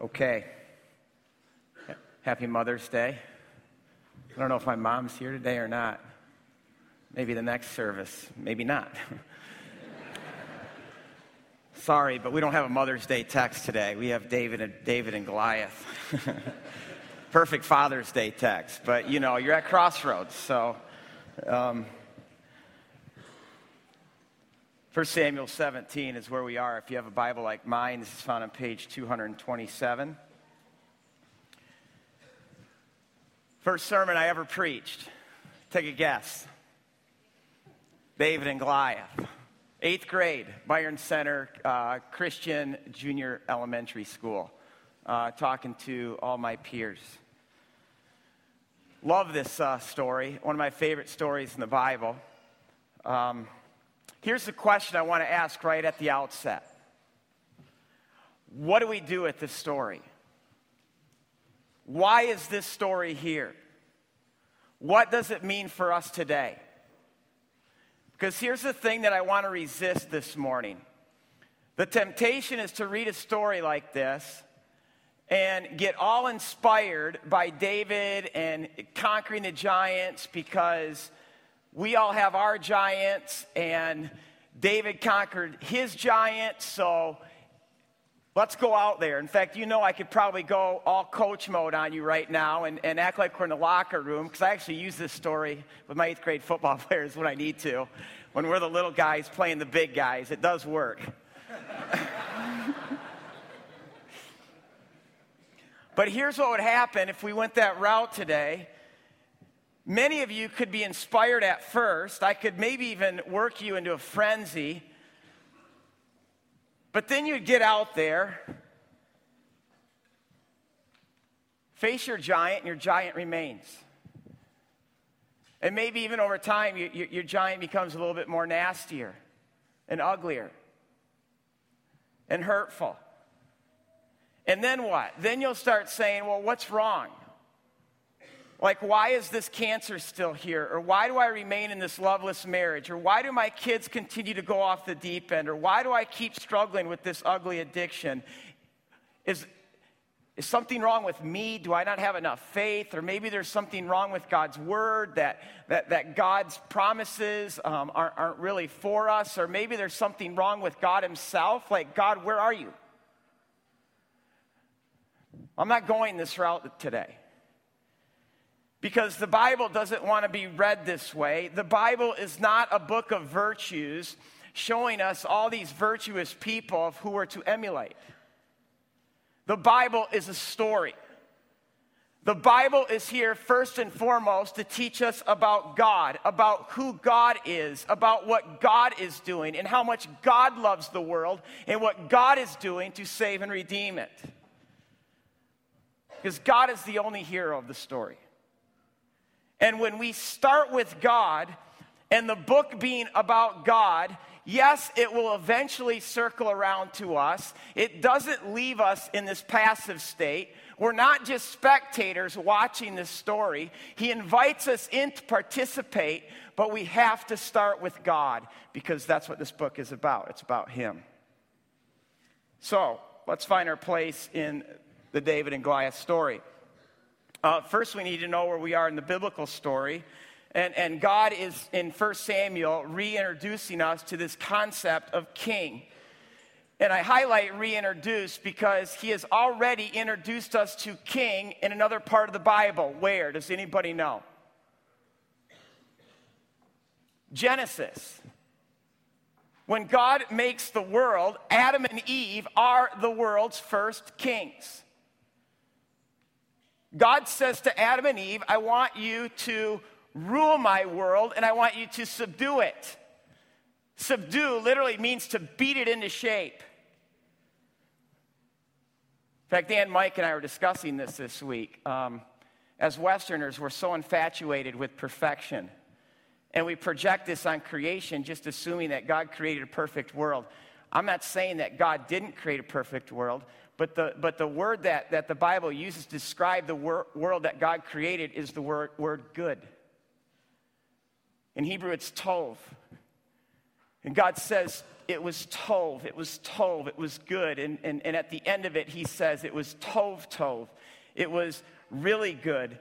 Okay. Happy Mother's Day. I don't know if my mom's here today or not. Maybe the next service, maybe not. Sorry, but we don't have a Mother's Day text today. We have David and David and Goliath. Perfect Father's Day text, but you know, you're at crossroads, so um, 1 Samuel 17 is where we are. If you have a Bible like mine, this is found on page 227. First sermon I ever preached. Take a guess. David and Goliath. Eighth grade, Byron Center uh, Christian Junior Elementary School. Uh, talking to all my peers. Love this uh, story, one of my favorite stories in the Bible. Um, Here's the question I want to ask right at the outset What do we do with this story? Why is this story here? What does it mean for us today? Because here's the thing that I want to resist this morning the temptation is to read a story like this and get all inspired by David and conquering the giants because we all have our giants, and David conquered his giant, so let's go out there. In fact, you know I could probably go all coach mode on you right now and, and act like we're in the locker room, because I actually use this story with my eighth grade football players when I need to. When we're the little guys playing the big guys, it does work. but here's what would happen if we went that route today Many of you could be inspired at first. I could maybe even work you into a frenzy. But then you'd get out there, face your giant, and your giant remains. And maybe even over time, you, you, your giant becomes a little bit more nastier and uglier and hurtful. And then what? Then you'll start saying, well, what's wrong? Like, why is this cancer still here? Or why do I remain in this loveless marriage? Or why do my kids continue to go off the deep end? Or why do I keep struggling with this ugly addiction? Is, is something wrong with me? Do I not have enough faith? Or maybe there's something wrong with God's word, that, that, that God's promises um, aren't, aren't really for us. Or maybe there's something wrong with God Himself. Like, God, where are you? I'm not going this route today because the Bible doesn't want to be read this way. The Bible is not a book of virtues showing us all these virtuous people who are to emulate. The Bible is a story. The Bible is here first and foremost to teach us about God, about who God is, about what God is doing, and how much God loves the world, and what God is doing to save and redeem it. Because God is the only hero of the story. And when we start with God and the book being about God, yes, it will eventually circle around to us. It doesn't leave us in this passive state. We're not just spectators watching this story. He invites us in to participate, but we have to start with God because that's what this book is about. It's about Him. So let's find our place in the David and Goliath story. Uh, first, we need to know where we are in the biblical story. And, and God is in 1 Samuel reintroducing us to this concept of king. And I highlight reintroduce because he has already introduced us to king in another part of the Bible. Where? Does anybody know? Genesis. When God makes the world, Adam and Eve are the world's first kings. God says to Adam and Eve, I want you to rule my world and I want you to subdue it. Subdue literally means to beat it into shape. In fact, Dan, Mike, and I were discussing this this week. Um, as Westerners, we're so infatuated with perfection. And we project this on creation, just assuming that God created a perfect world. I'm not saying that God didn't create a perfect world, but the, but the word that, that the Bible uses to describe the wor- world that God created is the word, word good. In Hebrew, it's tov. And God says, it was tov, it was tov, it was good. And, and, and at the end of it, he says it was tov, tov. It was really good.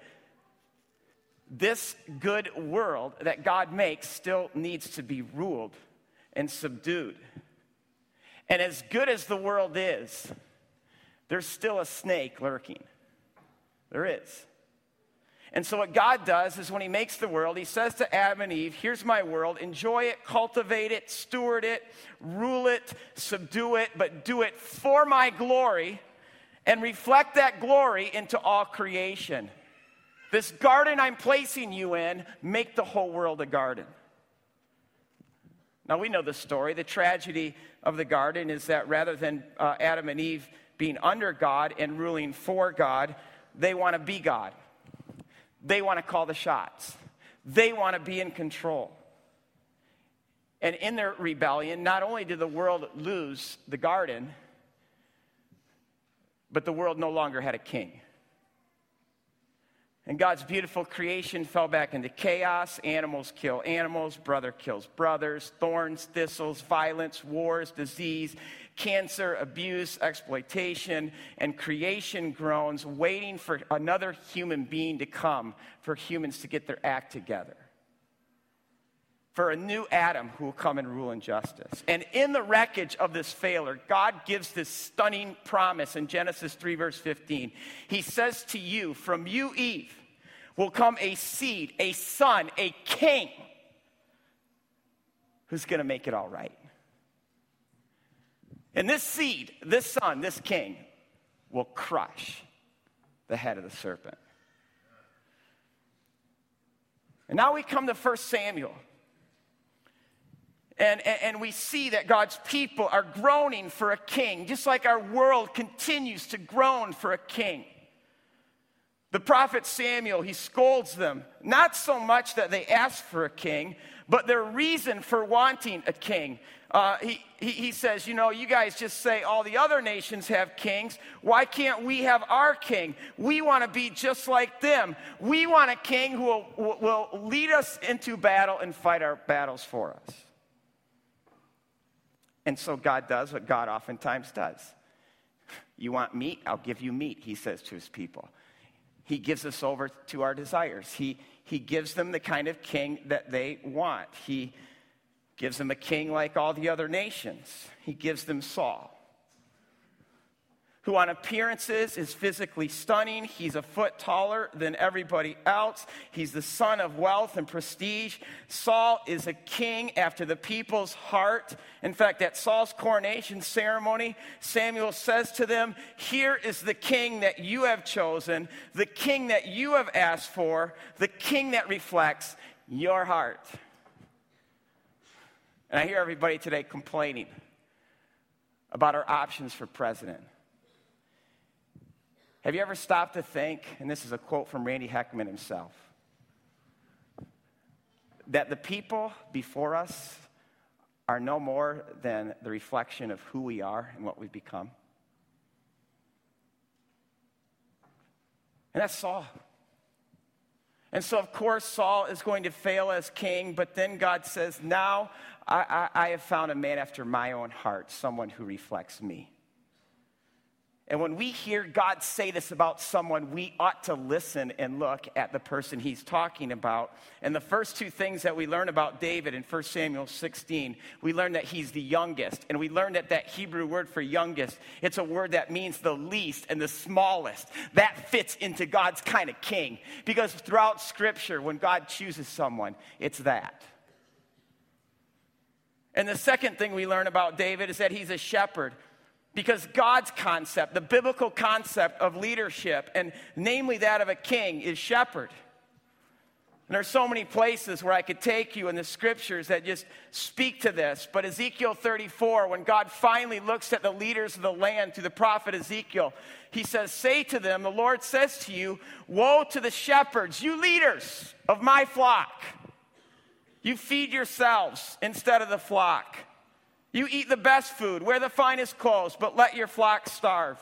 This good world that God makes still needs to be ruled and subdued. And as good as the world is, there's still a snake lurking. There is. And so, what God does is when He makes the world, He says to Adam and Eve, Here's my world, enjoy it, cultivate it, steward it, rule it, subdue it, but do it for my glory and reflect that glory into all creation. This garden I'm placing you in, make the whole world a garden. Now, we know the story. The tragedy of the garden is that rather than uh, Adam and Eve being under God and ruling for God, they want to be God. They want to call the shots. They want to be in control. And in their rebellion, not only did the world lose the garden, but the world no longer had a king. And God's beautiful creation fell back into chaos. Animals kill animals, brother kills brothers, thorns, thistles, violence, wars, disease, cancer, abuse, exploitation, and creation groans, waiting for another human being to come for humans to get their act together. For a new Adam who will come and rule in justice. And in the wreckage of this failure, God gives this stunning promise in Genesis 3, verse 15. He says to you, From you, Eve, will come a seed, a son, a king who's going to make it all right. And this seed, this son, this king, will crush the head of the serpent. And now we come to 1 Samuel. And, and, we see that God's people are groaning for a king, just like our world continues to groan for a king. The prophet Samuel, he scolds them, not so much that they ask for a king, but their reason for wanting a king. Uh, he, he, he says, You know, you guys just say all the other nations have kings. Why can't we have our king? We want to be just like them. We want a king who will, will lead us into battle and fight our battles for us. And so God does what God oftentimes does. You want meat? I'll give you meat, he says to his people. He gives us over to our desires. He, he gives them the kind of king that they want. He gives them a king like all the other nations. He gives them Saul who on appearances is physically stunning. He's a foot taller than everybody else. He's the son of wealth and prestige. Saul is a king after the people's heart. In fact, at Saul's coronation ceremony, Samuel says to them, Here is the king that you have chosen, the king that you have asked for, the king that reflects your heart. And I hear everybody today complaining about our options for president. Have you ever stopped to think, and this is a quote from Randy Heckman himself, that the people before us are no more than the reflection of who we are and what we've become? And that's Saul. And so, of course, Saul is going to fail as king, but then God says, Now I, I, I have found a man after my own heart, someone who reflects me. And when we hear God say this about someone, we ought to listen and look at the person he's talking about. And the first two things that we learn about David in 1 Samuel 16, we learn that he's the youngest. And we learn that that Hebrew word for youngest, it's a word that means the least and the smallest. That fits into God's kind of king. Because throughout Scripture, when God chooses someone, it's that. And the second thing we learn about David is that he's a shepherd. Because God's concept, the biblical concept of leadership, and namely that of a king, is shepherd. And there's so many places where I could take you in the scriptures that just speak to this. But Ezekiel 34, when God finally looks at the leaders of the land through the prophet Ezekiel, he says, Say to them, the Lord says to you, Woe to the shepherds, you leaders of my flock. You feed yourselves instead of the flock. You eat the best food, wear the finest clothes, but let your flock starve.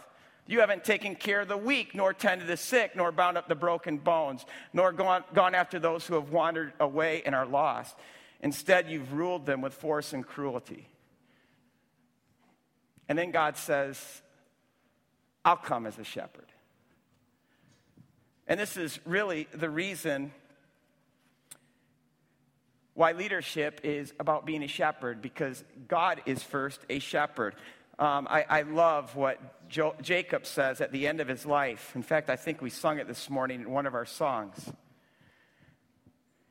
You haven't taken care of the weak, nor tended the sick, nor bound up the broken bones, nor gone, gone after those who have wandered away and are lost. Instead, you've ruled them with force and cruelty. And then God says, I'll come as a shepherd. And this is really the reason why leadership is about being a shepherd, because God is first a shepherd. Um, I, I, love what jo- Jacob says at the end of his life. In fact, I think we sung it this morning in one of our songs.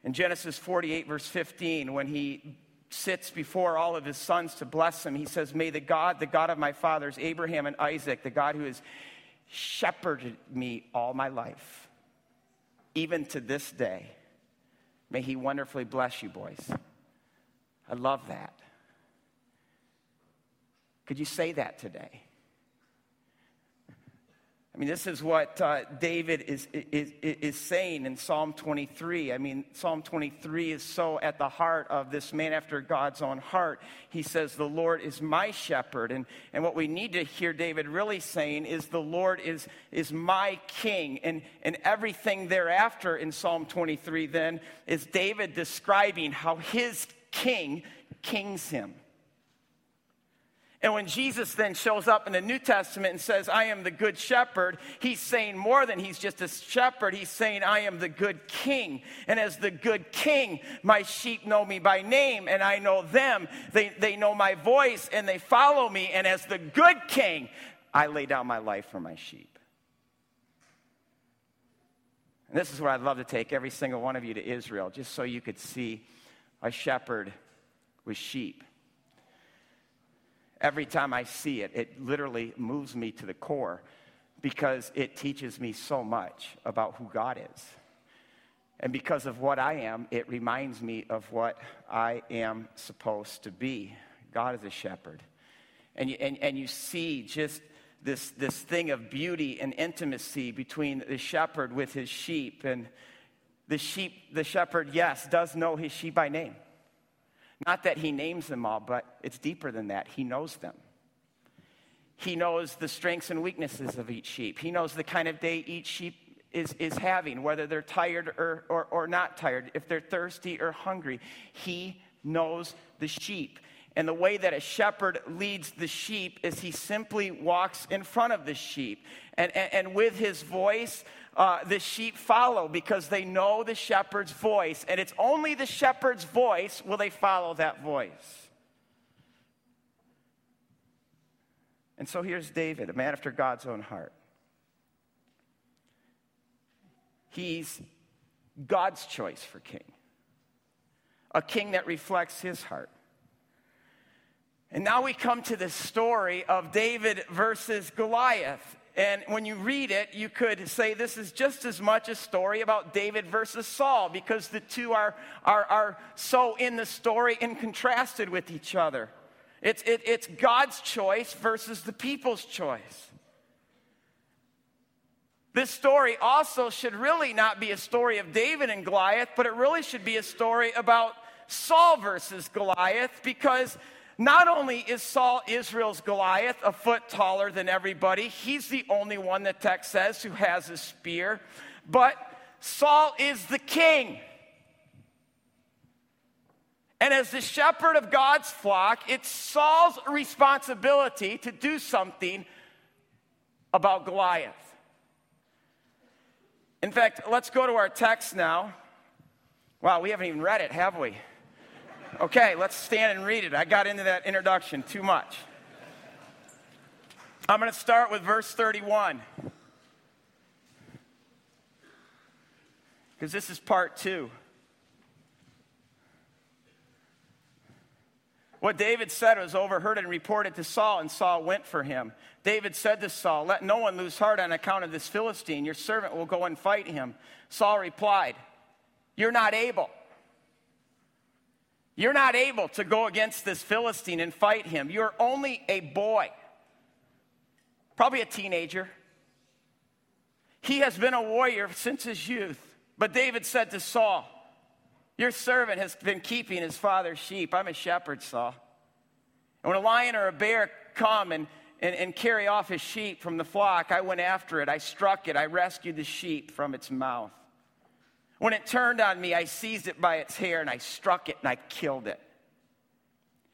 In Genesis 48, verse 15, when he sits before all of his sons to bless him, he says, May the God, the God of my fathers, Abraham and Isaac, the God who has shepherded me all my life, even to this day, may he wonderfully bless you, boys. I love that. Could you say that today? I mean, this is what uh, David is, is, is saying in Psalm 23. I mean, Psalm 23 is so at the heart of this man after God's own heart. He says, The Lord is my shepherd. And, and what we need to hear David really saying is, The Lord is, is my king. And, and everything thereafter in Psalm 23 then is David describing how his king kings him. And when Jesus then shows up in the New Testament and says, I am the good shepherd, he's saying more than he's just a shepherd. He's saying, I am the good king. And as the good king, my sheep know me by name, and I know them. They, they know my voice, and they follow me. And as the good king, I lay down my life for my sheep. And this is where I'd love to take every single one of you to Israel, just so you could see a shepherd with sheep every time I see it, it literally moves me to the core because it teaches me so much about who God is. And because of what I am, it reminds me of what I am supposed to be. God is a shepherd. And you, and, and you see just this, this thing of beauty and intimacy between the shepherd with his sheep. And the sheep, the shepherd, yes, does know his sheep by name. Not that he names them all, but it's deeper than that. He knows them. He knows the strengths and weaknesses of each sheep. He knows the kind of day each sheep is, is having, whether they're tired or, or, or not tired, if they're thirsty or hungry. He knows the sheep. And the way that a shepherd leads the sheep is he simply walks in front of the sheep. And, and, and with his voice, uh, the sheep follow because they know the shepherd's voice. And it's only the shepherd's voice will they follow that voice. And so here's David, a man after God's own heart. He's God's choice for king, a king that reflects his heart. And now we come to the story of David versus Goliath. And when you read it, you could say this is just as much a story about David versus Saul because the two are, are, are so in the story and contrasted with each other. It's, it, it's God's choice versus the people's choice. This story also should really not be a story of David and Goliath, but it really should be a story about Saul versus Goliath because not only is Saul Israel's Goliath a foot taller than everybody, he's the only one, the text says, who has a spear, but Saul is the king. And as the shepherd of God's flock, it's Saul's responsibility to do something about Goliath. In fact, let's go to our text now. Wow, we haven't even read it, have we? Okay, let's stand and read it. I got into that introduction too much. I'm going to start with verse 31. Because this is part two. What David said was overheard and reported to Saul, and Saul went for him. David said to Saul, Let no one lose heart on account of this Philistine. Your servant will go and fight him. Saul replied, You're not able. You're not able to go against this Philistine and fight him. You're only a boy, probably a teenager. He has been a warrior since his youth. But David said to Saul, Your servant has been keeping his father's sheep. I'm a shepherd, Saul. And when a lion or a bear come and, and, and carry off his sheep from the flock, I went after it. I struck it. I rescued the sheep from its mouth. When it turned on me, I seized it by its hair and I struck it and I killed it.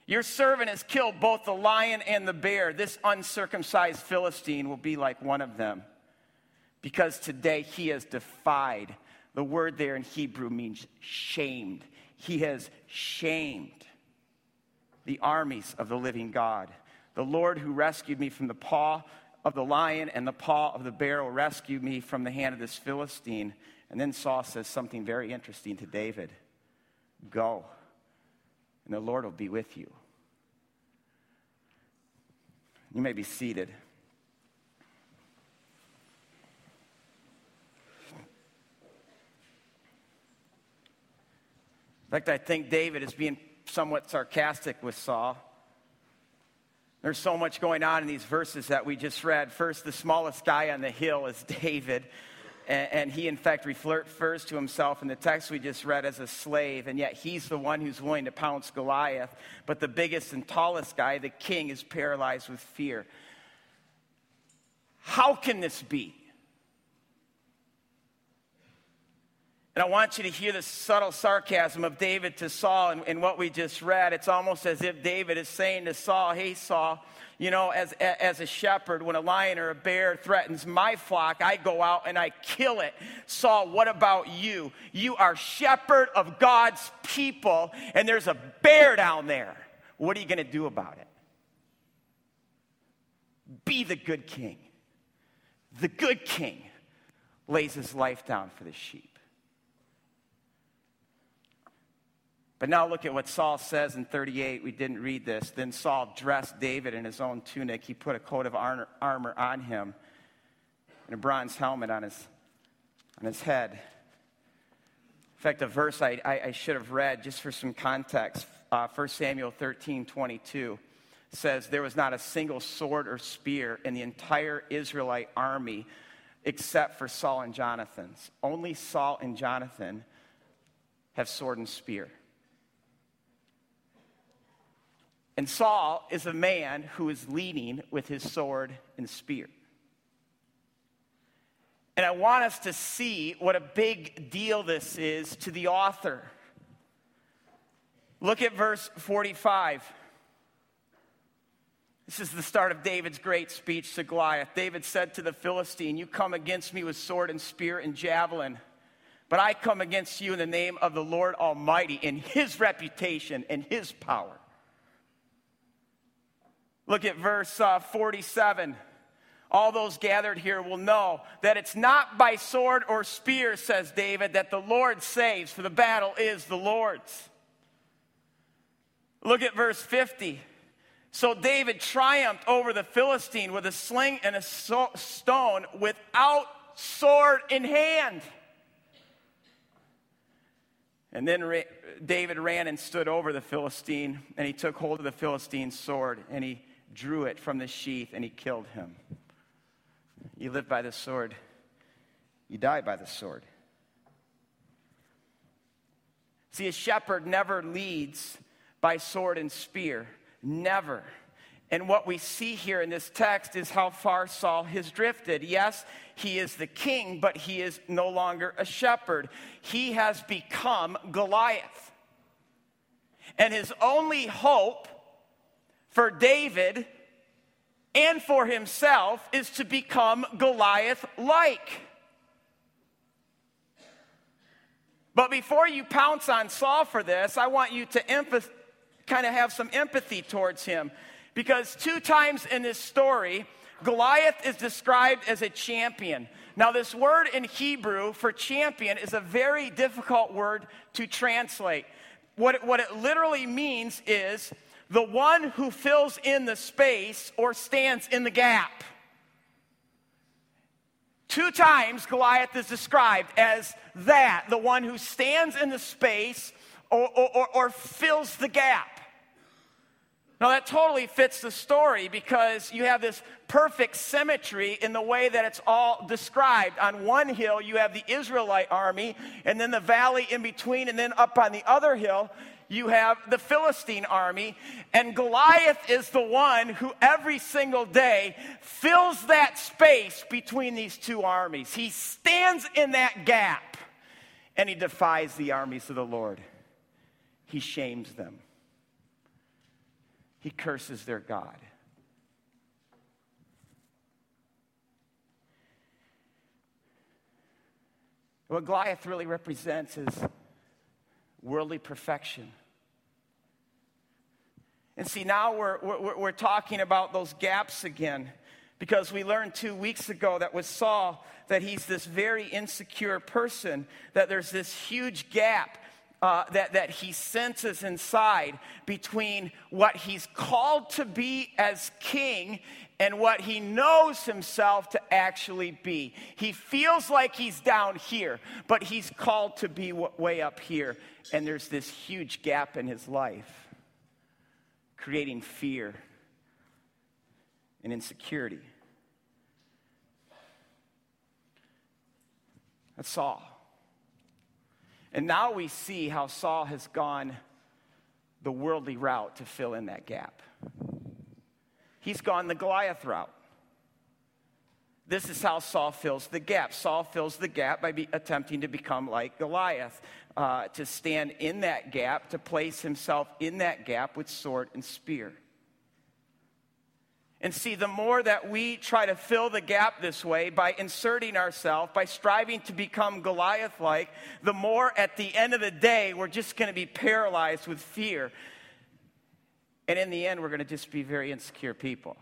Your servant has killed both the lion and the bear. This uncircumcised Philistine will be like one of them because today he has defied. The word there in Hebrew means shamed. He has shamed the armies of the living God. The Lord who rescued me from the paw of the lion and the paw of the bear will rescue me from the hand of this Philistine. And then Saul says something very interesting to David Go, and the Lord will be with you. You may be seated. In fact, I think David is being somewhat sarcastic with Saul. There's so much going on in these verses that we just read. First, the smallest guy on the hill is David. And, he, in fact, refers to himself in the text we just read as a slave, and yet he's the one who's willing to pounce Goliath. But the biggest and tallest guy, the king, is paralyzed with fear. How can this be? And I want you to hear the subtle sarcasm of David to Saul in, what we just read. It's almost as if David is saying to Saul, Hey, Saul, you know, as, as a shepherd, when a lion or a bear threatens my flock, I go out and I kill it. Saul, what about you? You are shepherd of God's people, and there's a bear down there. What are you going to do about it? Be the good king. The good king lays his life down for the sheep. But now look at what Saul says in 38. We didn't read this. Then Saul dressed David in his own tunic. He put a coat of armor on him and a bronze helmet on his, on his head. In fact, a verse I, I, I should have read just for some context uh, 1 Samuel 13 22 says, There was not a single sword or spear in the entire Israelite army except for Saul and Jonathan's. Only Saul and Jonathan have sword and spear. And Saul is a man who is leading with his sword and spear. And I want us to see what a big deal this is to the author. Look at verse 45. This is the start of David's great speech to Goliath. David said to the Philistine, You come against me with sword and spear and javelin, but I come against you in the name of the Lord Almighty, in his reputation and his power. Look at verse uh, 47. All those gathered here will know that it's not by sword or spear, says David, that the Lord saves, for the battle is the Lord's. Look at verse 50. So David triumphed over the Philistine with a sling and a so- stone without sword in hand. And then David ran and stood over the Philistine, and he took hold of the Philistine's sword, and he drew it from the sheath and he killed him. You live by the sword, you die by the sword. See, a shepherd never leads by sword and spear. Never. And what we see here in this text is how far Saul has drifted. Yes, he is the king, but he is no longer a shepherd. He has become Goliath. And his only hope for David and for himself is to become Goliath like. But before you pounce on Saul for this, I want you to empath- kind of have some empathy towards him. Because two times in this story, Goliath is described as a champion. Now, this word in Hebrew for champion is a very difficult word to translate. What, what it literally means is the one who fills in the space or stands in the gap. Two times Goliath is described as that, the one who stands in the space or, or, or, fills the gap. Now, that totally fits the story because you have this perfect symmetry in the way that it's all described. On one hill, you have the Israelite army, and then the valley in between, and then up on the other hill, you have the Philistine army, and Goliath is the one who every single day fills that space between these two armies. He stands in that gap. and he defies the armies of the Lord. He shames them, he curses their God. What Goliath really represents is worldly perfection. And see, now we're, we're, we're, talking about those gaps again because we learned two weeks ago that with Saul that he's this very insecure person, that there's this huge gap uh, that, that he senses inside between what he's called to be as king and what he knows himself to actually be. He feels like he's down here, but he's called to be way up here. And there's this huge gap in his life, creating fear and insecurity. That's Saul. And now we see how Saul has gone the worldly route to fill in that gap. He's gone the Goliath route. This is how Saul fills the gap. Saul fills the gap by attempting to become like Goliath, uh, to stand in that gap, to place himself in that gap with sword and spear. And see, the more that we try to fill the gap this way by inserting ourselves, by striving to become Goliath like, the more at the end of the day we're just going to be paralyzed with fear. And in the end, we're going to just be very insecure people.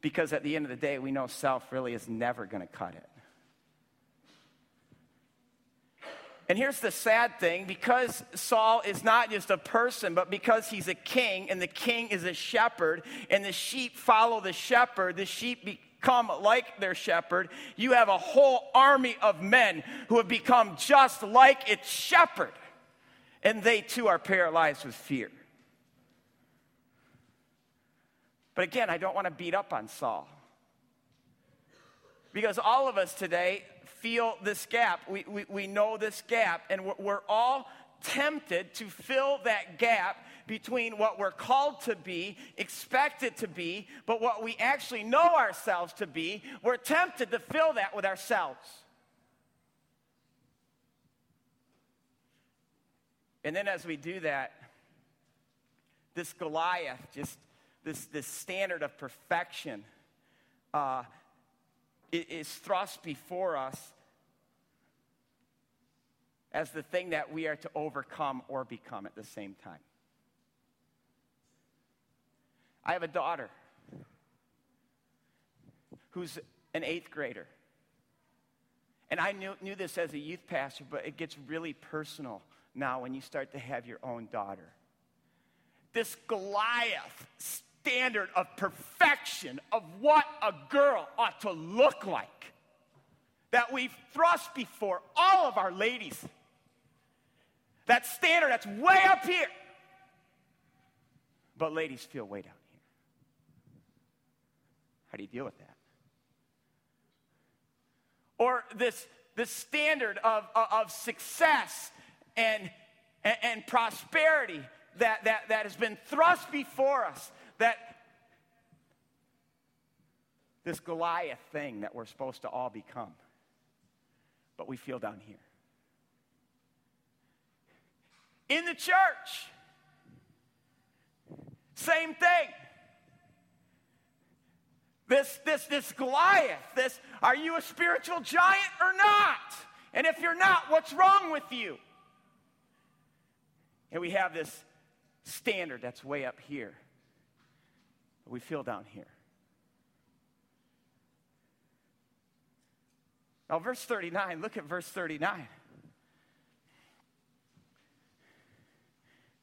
Because at the end of the day, we know self really is never going to cut it. And here's the sad thing because Saul is not just a person, but because he's a king, and the king is a shepherd, and the sheep follow the shepherd, the sheep become like their shepherd. You have a whole army of men who have become just like its shepherd, and they too are paralyzed with fear. But again, I don't want to beat up on Saul. Because all of us today feel this gap. We, we, we know this gap, and we're, we're all tempted to fill that gap between what we're called to be, expected to be, but what we actually know ourselves to be. We're tempted to fill that with ourselves. And then as we do that, this Goliath, just this, this standard of perfection, uh, is thrust before us as the thing that we are to overcome or become at the same time. I have a daughter who's an eighth grader. And I knew, knew this as a youth pastor, but it gets really personal now when you start to have your own daughter. This Goliath standard of perfection of what a girl ought to look like that we've thrust before all of our ladies. That standard that's way up here. But ladies feel way down here. How do you deal with that? Or this, this standard of, of success and, and, prosperity that, that, that has been thrust before us that this Goliath thing that we're supposed to all become, but we feel down here. In the church, same thing. This, this, this Goliath, this, are you a spiritual giant or not? And if you're not, what's wrong with you? And we have this standard that's way up here we feel down here. Now, verse 39, look at verse 39.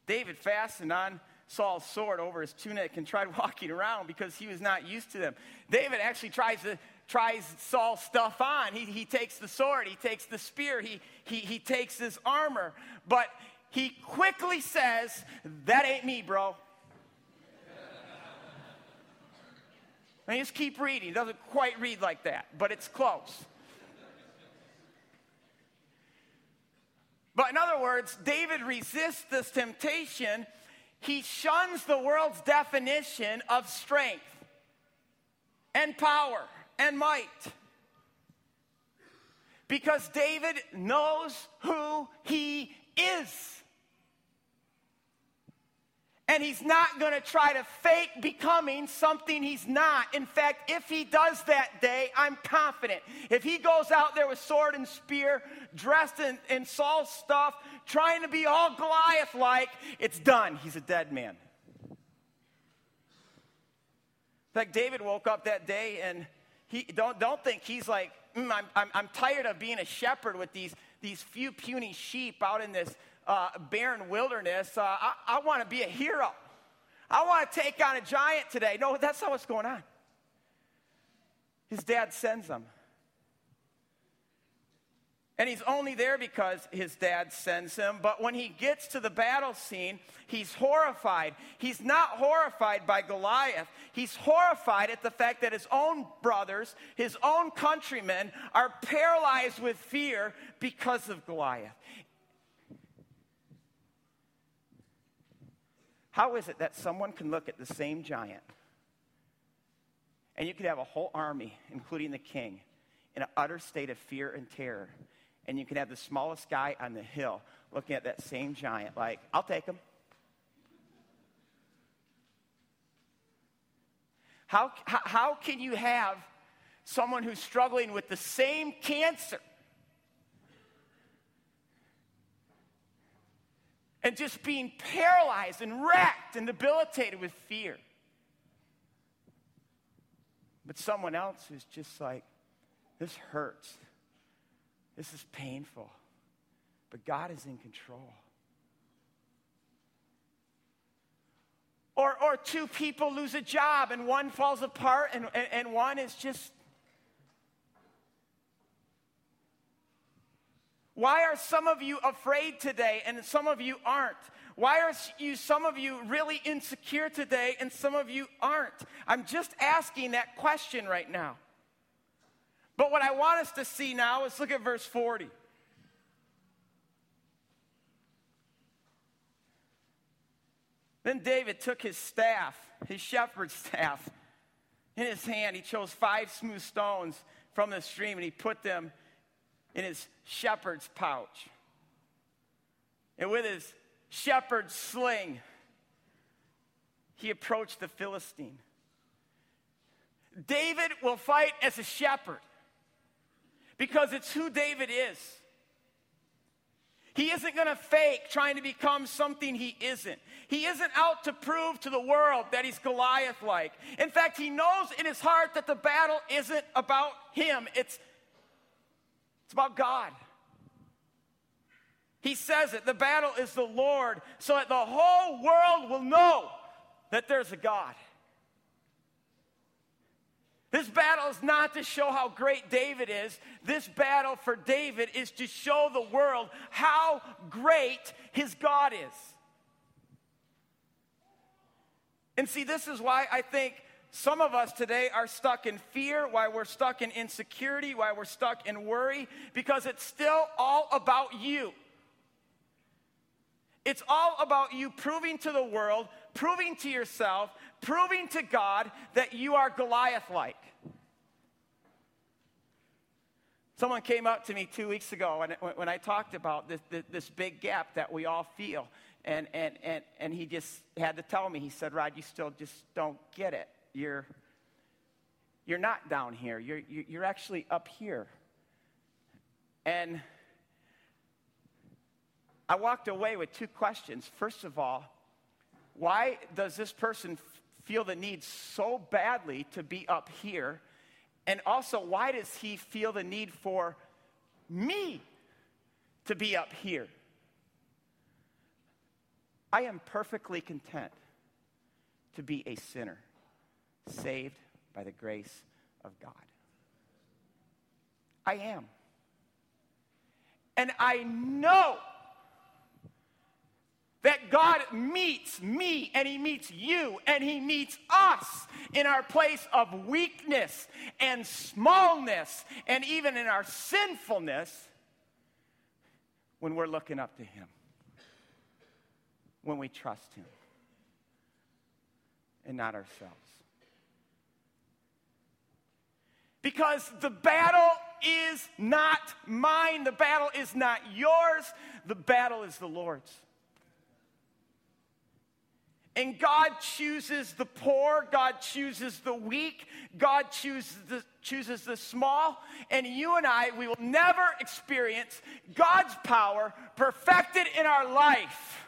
David fastened on Saul's sword over his tunic and tried walking around because he was not used to them. David actually tries to tries Saul's stuff on. He, he takes the sword, he takes the spear, he, he, he takes his armor, but he quickly says, That ain't me, bro. And just keep reading. It doesn't quite read like that, but it's close. But in other words, David resists this temptation. He shuns the world's definition of strength and power and might. Because David knows who he is. And he's not going to try to fake becoming something he's not. In fact, if he does that day, I'm confident. If he goes out there with sword and spear, dressed in, in Saul's stuff, trying to be all Goliath like, it's done. He's a dead man. In fact, David woke up that day and he, don't, don't think he's like, mm, I'm, I'm, I'm tired of being a shepherd with these, these few puny sheep out in this uh, barren wilderness. Uh, I, I want to be a hero. I want to take on a giant today. No, that's not what's going on. His dad sends him. And he's only there because his dad sends him. But when he gets to the battle scene, he's horrified. He's not horrified by Goliath. He's horrified at the fact that his own brothers, his own countrymen, are paralyzed with fear because of Goliath. How is it that someone can look at the same giant and you could have a whole army, including the king, in an utter state of fear and terror? And you can have the smallest guy on the hill looking at that same giant, like, I'll take him. How, how, how can you have someone who's struggling with the same cancer and just being paralyzed and wrecked and debilitated with fear. But someone else is just like, this hurts. This is painful. But God is in control. Or, or two people lose a job and one falls apart and, and, and one is just Why are some of you afraid today and some of you aren't? Why are you, some of you really insecure today and some of you aren't? I'm just asking that question right now. But what I want us to see now is look at verse 40. Then David took his staff, his shepherd's staff, in his hand. He chose five smooth stones from the stream and he put them in his shepherd's pouch. And with his shepherd's sling, he approached the Philistine. David will fight as a shepherd because it's who David is. He isn't going to fake trying to become something he isn't. He isn't out to prove to the world that he's Goliath like. In fact, he knows in his heart that the battle isn't about him, it's it's about God. He says it the battle is the Lord, so that the whole world will know that there's a God. This battle is not to show how great David is. This battle for David is to show the world how great his God is. And see, this is why I think some of us today are stuck in fear, why we're stuck in insecurity, why we're stuck in worry, because it's still all about you. It's all about you proving to the world, proving to yourself, proving to God that you are Goliath like. Someone came up to me two weeks ago when, when I talked about this, this, this big gap that we all feel. And, and, and, and he just had to tell me, he said, Rod, you still just don't get it you're, you're not down here, you're, you're actually up here. And I walked away with two questions. First of all, why does this person feel the need so badly to be up here? And also, why does he feel the need for me to be up here? I am perfectly content to be a sinner saved by the grace of God. I am. And I know that God meets me and He meets you and He meets us in our place of weakness and smallness and even in our sinfulness when we're looking up to Him, when we trust Him and not ourselves. Because the battle is not mine. The battle is not yours. The battle is the Lord's. And God chooses the poor, God chooses the weak, God chooses the, chooses the small. And you and I, we will never experience God's power perfected in our life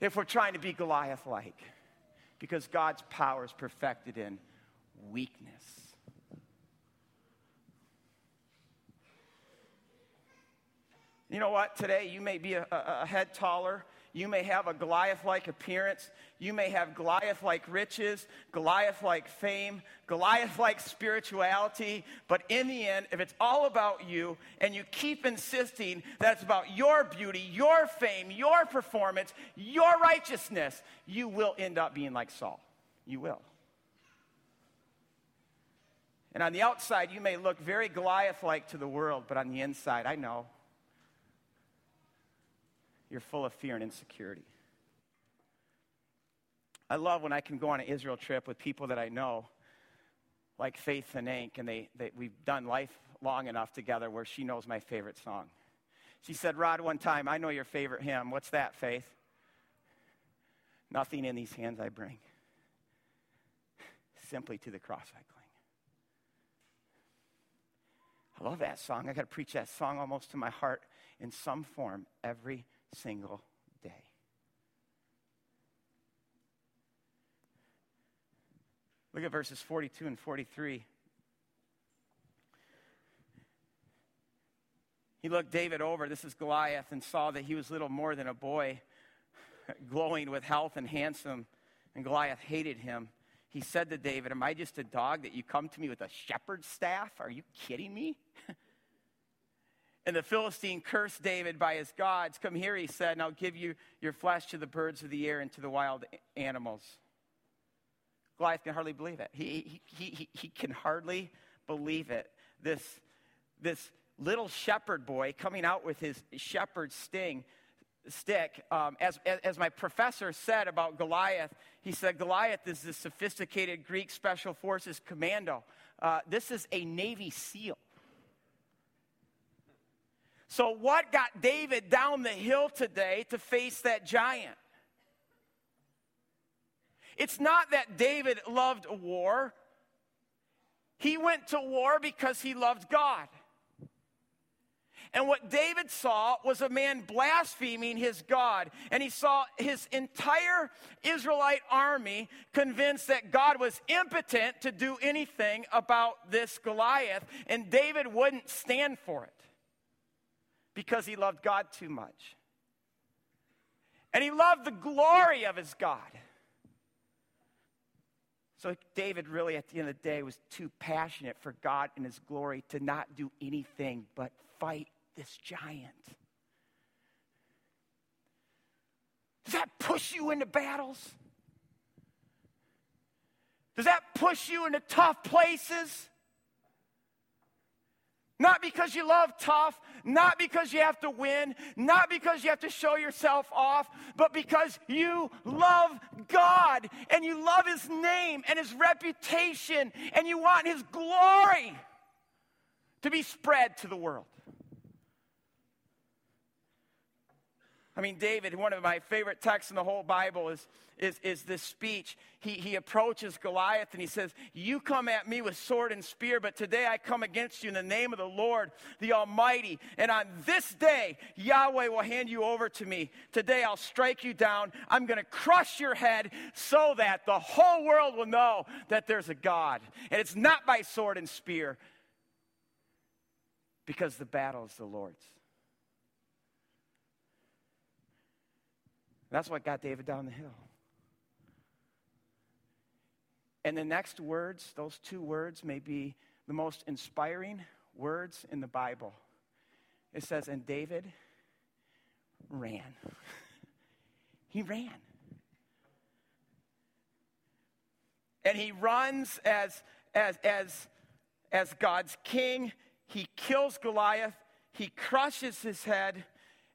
if we're trying to be Goliath like. Because God's power is perfected in weakness. You know what? Today you may be a, a, a head taller you may have a Goliath like appearance. You may have Goliath like riches, Goliath like fame, Goliath like spirituality. But in the end, if it's all about you and you keep insisting that it's about your beauty, your fame, your performance, your righteousness, you will end up being like Saul. You will. And on the outside, you may look very Goliath like to the world, but on the inside, I know you're full of fear and insecurity. I love when I can go on an Israel trip with people that I know, like Faith and Ank, and they, they, we've done life long enough together where she knows my favorite song. She said, Rod, one time, I know your favorite hymn. What's that, Faith? Nothing in these hands I bring. Simply to the cross I cling. I love that song. I got to preach that song almost to my heart in some form every single day. Look at verses 42 and 43. He looked David over, this is Goliath, and saw that he was little more than a boy, glowing with health and handsome, and Goliath hated him. He said to David, Am I just a dog that you come to me with a shepherd's staff? Are you kidding me? And the Philistine cursed David by his gods. Come here, he said, and I'll give you your flesh to the birds of the air and to the wild animals. Goliath can hardly believe it. He, he, he, he can hardly believe it. This, this little shepherd boy coming out with his shepherd sting stick. Um, as, as, my professor said about Goliath, he said Goliath is the sophisticated Greek special forces commando. Uh, this is a Navy SEAL. So, what got David down the hill today to face that giant? It's not that David loved war. He went to war because he loved God. And what David saw was a man blaspheming his God. And he saw his entire Israelite army convinced that God was impotent to do anything about this Goliath, and David wouldn't stand for it because he loved God too much. And he loved the glory of his God. So David really, at the end of the day, was too passionate for God and his glory to not do anything but fight this giant. Does that push you into battles? Does that push you into tough places? Not because you love tough, not because you have to win, not because you have to show yourself off, but because you love God and you love His name and His reputation and you want His glory to be spread to the world. I mean, David, one of my favorite texts in the whole Bible is, is, is this speech. He, he approaches Goliath and he says, You come at me with sword and spear, but today I come against you in the name of the Lord, the Almighty. And on this day, Yahweh will hand you over to me. Today I'll strike you down. I'm going to crush your head so that the whole world will know that there's a God. And it's not by sword and spear, because the battle is the Lord's. That's what got David down the hill. And the next words, those two words, may be the most inspiring words in the Bible. It says, And David ran. he ran. And he runs as, as, as, as God's king. He kills Goliath. He crushes his head.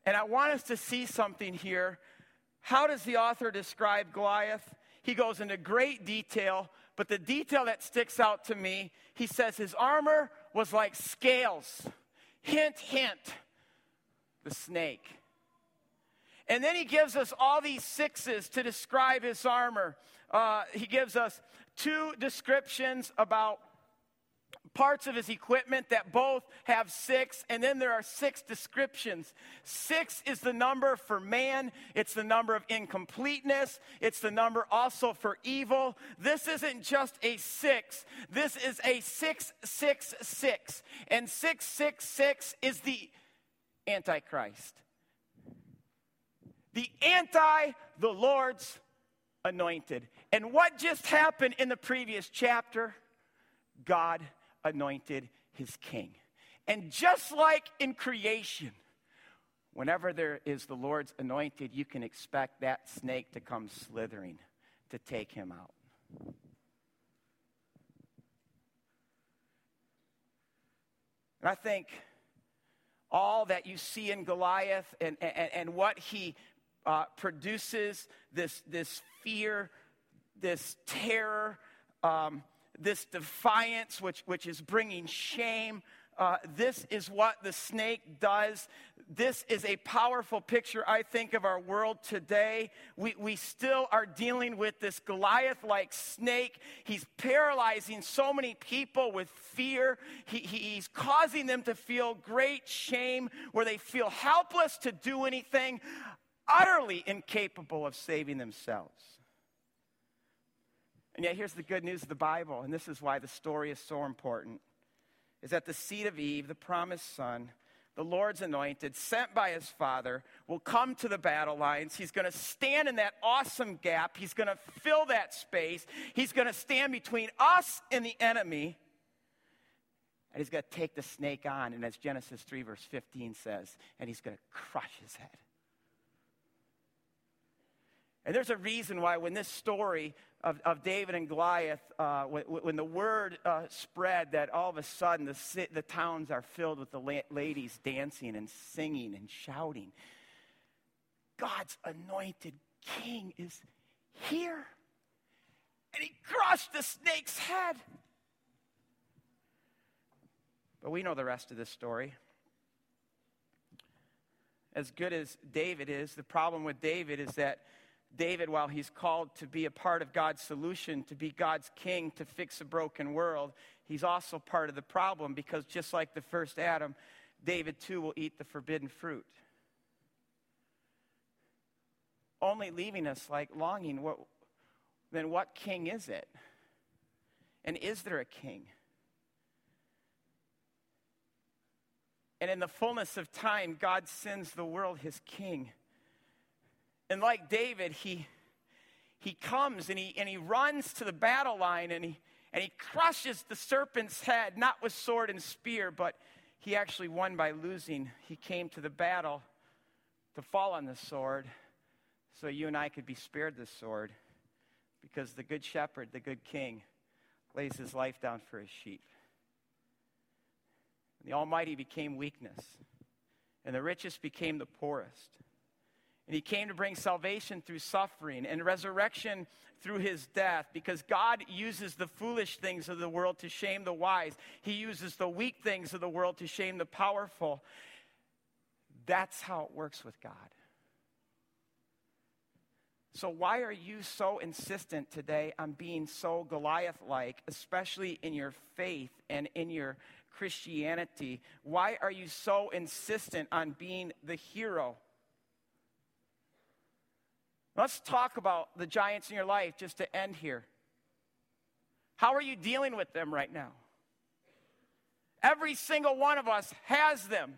And I want us to see something here how does the author describe Goliath? He goes into great detail, but the detail that sticks out to me, he says his armor was like scales. Hint, hint, the snake. And then he gives us all these sixes to describe his armor. Uh, he gives us two descriptions about parts of his equipment that both have six, and then there are six descriptions. Six is the number for man, it's the number of incompleteness, it's the number also for evil. This isn't just a six, this is a 666. And 666 is the Antichrist. The anti the Lord's anointed. And what just happened in the previous chapter? God anointed his king. And just like in creation, whenever there is the Lord's anointed, you can expect that snake to come slithering to take him out. And I think all that you see in Goliath and, and, and what he uh, produces this, this fear, this terror, um, this defiance, which, which is bringing shame. Uh, this is what the snake does. This is a powerful picture, I think, of our world today. We, we still are dealing with this Goliath like snake. He's paralyzing so many people with fear. He, he, he's causing them to feel great shame where they feel helpless to do anything, utterly incapable of saving themselves. And yet, here's the good news of the Bible, and this is why the story is so important is that the seed of Eve, the promised son, the Lord's anointed, sent by his father, will come to the battle lines. He's going to stand in that awesome gap. He's going to fill that space. He's going to stand between us and the enemy. And he's going to take the snake on. And as Genesis 3, verse 15 says, and he's going to crush his head. And there's a reason why, when this story of, of David and Goliath, uh, when, when, the word uh, spread that all of a sudden the, the towns are filled with the la- ladies dancing and singing and shouting, God's anointed king is here. And he crushed the snake's head. But we know the rest of this story. As good as David is, the problem with David is that David, while he's called to be a part of God's solution, to be God's king, to fix a broken world, he's also part of the problem because just like the first Adam, David too will eat the forbidden fruit. Only leaving us like longing, what, then what king is it? And is there a king? And in the fullness of time, God sends the world his king. And like David, he, he comes and he, and he runs to the battle line and he, and he crushes the serpent's head, not with sword and spear, but he actually won by losing. He came to the battle to fall on the sword so you and I could be spared the sword because the good shepherd, the good king, lays his life down for his sheep. And the Almighty became weakness, and the richest became the poorest. And he came to bring salvation through suffering and resurrection through his death because God uses the foolish things of the world to shame the wise. He uses the weak things of the world to shame the powerful. That's how it works with God. So, why are you so insistent today on being so Goliath like, especially in your faith and in your Christianity? Why are you so insistent on being the hero? Let's talk about the giants in your life just to end here. How are you dealing with them right now? Every single one of us has them.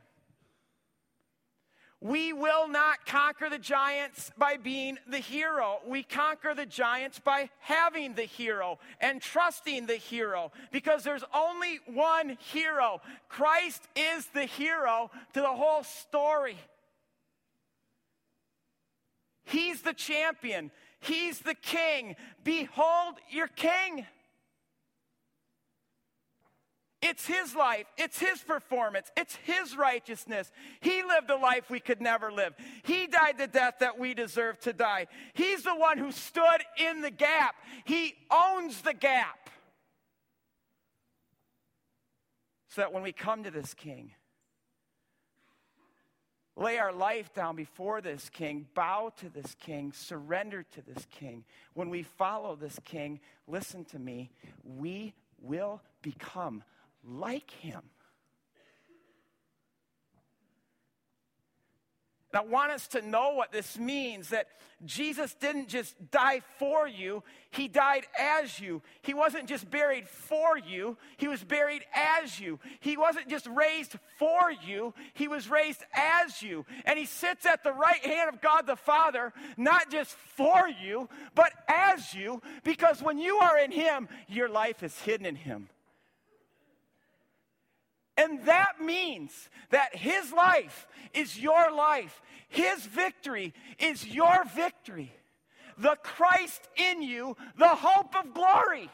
We will not conquer the giants by being the hero. We conquer the giants by having the hero and trusting the hero because there's only one hero. Christ is the hero to the whole story. He's the champion. He's the king. Behold your king. It's his life. It's his performance. It's his righteousness. He lived a life we could never live. He died the death that we deserve to die. He's the one who stood in the gap. He owns the gap. So that when we come to this king, lay our life down before this king, bow to this king, surrender to this king. When we follow this king, listen to me, we will become like him. And I want us to know what this means that Jesus didn't just die for you, He died as you. He wasn't just buried for you, He was buried as you. He wasn't just raised for you, He was raised as you. And He sits at the right hand of God the Father, not just for you, but as you, because when you are in Him, your life is hidden in Him. And that means that his life is your life. His victory is your victory. The Christ in you, the hope of glory.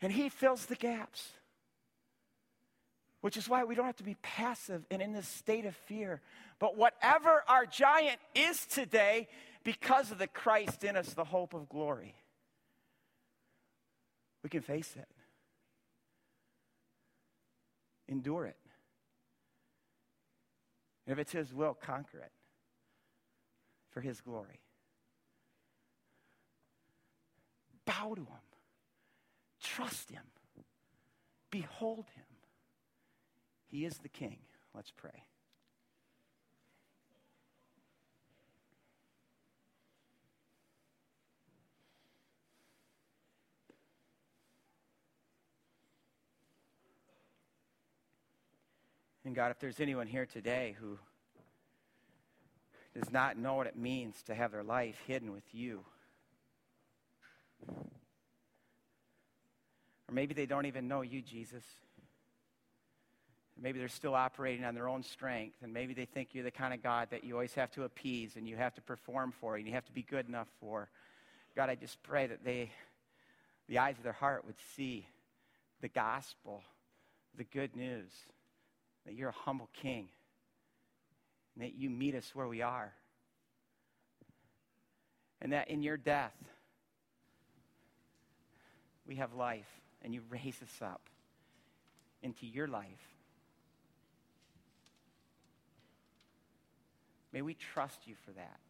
And he fills the gaps. Which is why we don't have to be passive and in this state of fear. But whatever our giant is today, because of the Christ in us, the hope of glory, we can face it. Endure it. And if it's His will, conquer it for His glory. Bow to Him, trust Him, behold Him. He is the King. Let's pray. And God, if there's anyone here today who does not know what it means to have their life hidden with you, or maybe they don't even know you, Jesus. Maybe they're still operating on their own strength, and maybe they think you're the kind of God that you always have to appease and you have to perform for and you have to be good enough for. God, I just pray that they, the eyes of their heart would see the gospel, the good news that you're a humble king, and that you meet us where we are, and that in your death, we have life, and you raise us up into your life. May we trust you for that.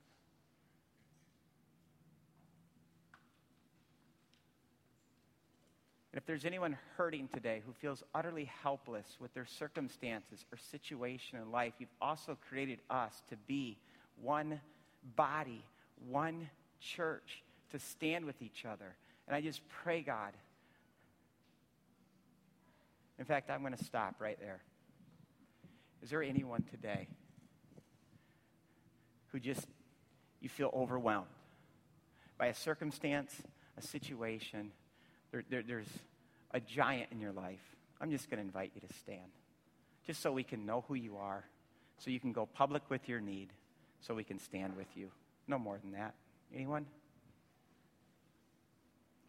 And if there's anyone hurting today who feels utterly helpless with their circumstances or situation in life, you've also created us to be one body, one church, to stand with each other. And I just pray, God. In fact, I'm going to stop right there. Is there anyone today who just you feel overwhelmed by a circumstance, a situation? There, there, there's a giant in your life, I'm just going to invite you to stand. Just so we can know who you are, so you can go public with your need, so we can stand with you. No more than that. Anyone?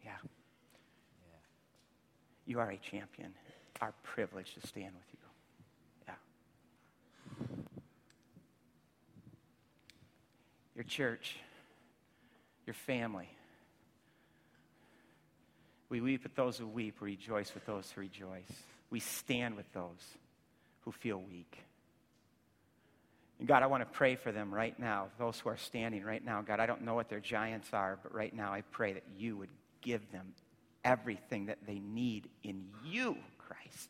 Yeah. yeah. You are a champion. Our privilege to stand with you. Yeah. Your church, your family, we weep with those who weep, we rejoice with those who rejoice. We stand with those who feel weak. And God, I want to pray for them right now, those who are standing right now. God, I don't know what their giants are, but right now I pray that you would give them everything that they need in you, Christ.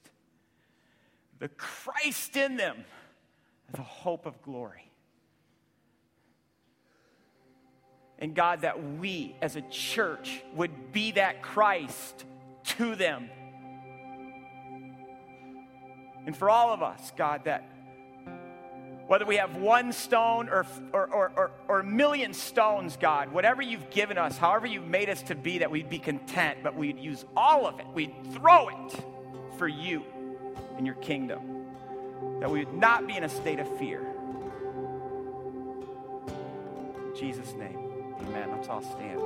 The Christ in them, the hope of glory. And God, that we as a church would be that Christ to them. And for all of us, God, that whether we have one stone or, or, or, or, or a million stones, God, whatever you've given us, however you've made us to be, that we'd be content, but we'd use all of it. We'd throw it for you and your kingdom. That we would not be in a state of fear. In Jesus' name. Amen. Let's all stand.